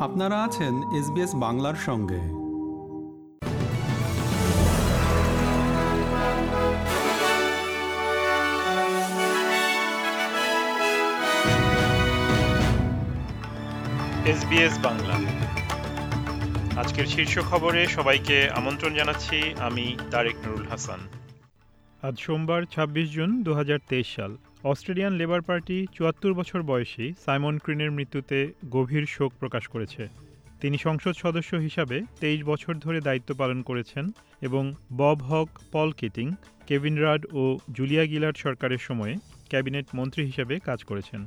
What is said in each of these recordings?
আপনারা আছেন এসবিএস বাংলার সঙ্গে। এসবিএস বাংলা। আজকের শীর্ষ খবরে সবাইকে আমন্ত্রণ জানাচ্ছি। আমি তারেক নুরুল হাসান। আজ সোমবার ২৬ জুন দু হাজার তেইশ সাল। অস্ট্রেলিয়ান লেবার পার্টি চুয়াত্তর বছর বয়সী সাইমন ক্রিনের মৃত্যুতে গভীর শোক প্রকাশ করেছে। তিনি সংসদ সদস্য হিসাবে তেইশ বছর ধরে দায়িত্ব পালন করেছেন এবং Bob Hawke, Paul Keating, Kevin Rudd ও জুলিয়া গিলার্ড সরকারের সময়ে ক্যাবিনেট মন্ত্রী হিসেবে কাজ করেছেন।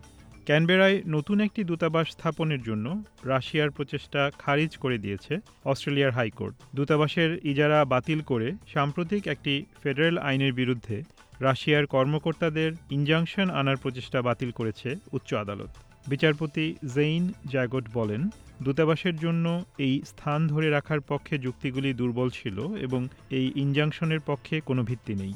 ক্যানবেরায় নতুন একটি দূতাবাস স্থাপনের জন্য রাশিয়ার প্রচেষ্টা খারিজ করে দিয়েছে অস্ট্রেলিয়ার হাইকোর্ট। দূতাবাসের ইজারা বাতিল করে সাম্প্রতিক একটি ফেডারেল আইনের বিরুদ্ধে রাশিয়ার কর্মকর্তাদের ইনজাংশন আনার প্রচেষ্টা বাতিল করেছে উচ্চ আদালত। বিচারপতি জেইন জ্যাগট বলেন, দূতাবাসের জন্য এই স্থান ধরে রাখার পক্ষে যুক্তিগুলি দুর্বল ছিল এবং এই ইনজাংশনের পক্ষে কোনো ভিত্তি নেই।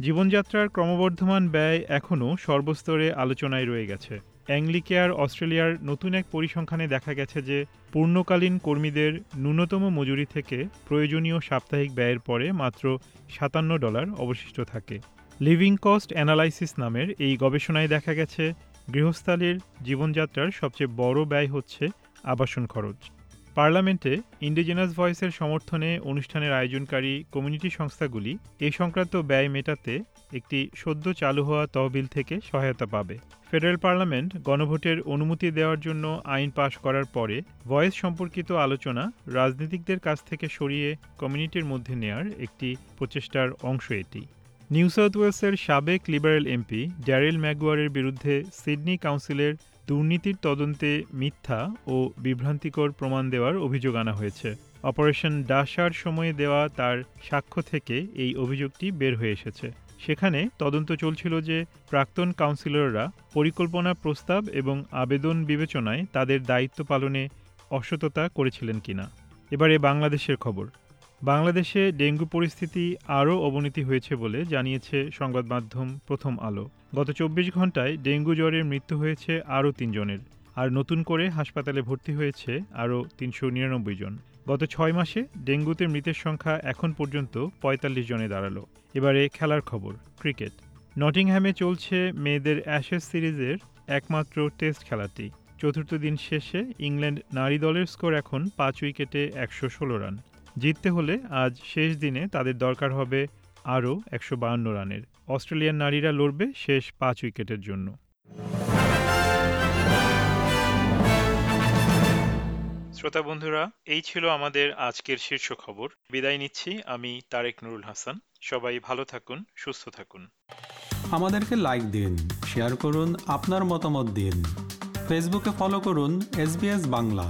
জীবনযাত্রার ক্রমবর্ধমান ব্যয় এখনও সর্বস্তরে আলোচনায় রয়ে গেছে। অ্যাংলিকেয়ার অস্ট্রেলিয়ার নতুন এক পরিসংখ্যানে দেখা গেছে যে পূর্ণকালীন কর্মীদের ন্যূনতম মজুরি থেকে প্রয়োজনীয় সাপ্তাহিক ব্যয়ের পরে মাত্র সাতান্ন ডলার অবশিষ্ট থাকে। লিভিং কস্ট অ্যানালাইসিস নামের এই গবেষণায় দেখা গেছে, গৃহস্থালির জীবনযাত্রার সবচেয়ে বড় ব্যয় হচ্ছে আবাসন খরচ। পার্লামেন্টে ইন্ডিজিনাস ভয়েসের সমর্থনে অনুষ্ঠানের আয়োজনকারী কমিউনিটি সংস্থাগুলি এ সংক্রান্ত ব্যয় মেটাতে একটি সদ্য চালু হওয়া তহবিল থেকে সহায়তা পাবে। ফেডারেল পার্লামেন্ট গণভোটের অনুমতি দেওয়ার জন্য আইন পাশ করার পরে ভয়েস সম্পর্কিত আলোচনা রাজনীতিকদের কাছ থেকে সরিয়ে কমিউনিটির মধ্যে নেয়ার একটি প্রচেষ্টার অংশ এটি। নিউ সাউথ ওয়েলসের সাবেক লিবারেল এমপি ড্যারেল ম্যাগুয়ারের বিরুদ্ধে সিডনি কাউন্সিলের দুর্নীতির তদন্তে মিথ্যা ও বিভ্রান্তিকর প্রমাণ দেওয়ার অভিযোগ আনা হয়েছে। অপারেশন ডাসার সময়ে দেওয়া তার সাক্ষ্য থেকে এই অভিযোগটি বের হয়ে এসেছে। সেখানে তদন্ত চলছিল যে প্রাক্তন কাউন্সিলররা পরিকল্পনা প্রস্তাব এবং আবেদন বিবেচনায় তাদের দায়িত্ব পালনে অসততা করেছিলেন কিনা। এবারে বাংলাদেশের খবর। বাংলাদেশে ডেঙ্গু পরিস্থিতি আরও অবনতি হয়েছে বলে জানিয়েছে সংবাদ মাধ্যম প্রথম আলো। গত চব্বিশ ঘন্টায় ডেঙ্গু জ্বরের মৃত্যু হয়েছে আরও তিনজনের। আর নতুন করে হাসপাতালে ভর্তি হয়েছে আরও তিনশো নিরানব্বই জন। গত ছয় মাসে ডেঙ্গুতে মৃতের সংখ্যা এখন পর্যন্ত পঁয়তাল্লিশ জনে দাঁড়াল। এবারে খেলার খবর, ক্রিকেট। নটিংহ্যামে চলছে মেয়েদের অ্যাশেস সিরিজের একমাত্র টেস্ট খেলাটি। চতুর্থ দিন শেষে ইংল্যান্ড নারী দলের স্কোর এখন পাঁচ উইকেটে একশো ষোলো রান। জিততে হলে আজ শেষ দিনে তাদের দরকার হবে আরও একশো বাহান্ন রানের। অস্ট্রেলিয়ান নারীরা লড়বে শেষ পাঁচ উইকেটের জন্য। শ্রোতা বন্ধুরা এই ছিল আমাদের আজকের শীর্ষ খবর। বিদায় নিচ্ছি আমি তারেক নুরুল হাসান। সবাই ভালো থাকুন সুস্থ থাকুন। আমাদেরকে লাইক দিন শেয়ার করুন আপনার মতামত দিন। ফেসবুকে ফলো করুন এস বাংলা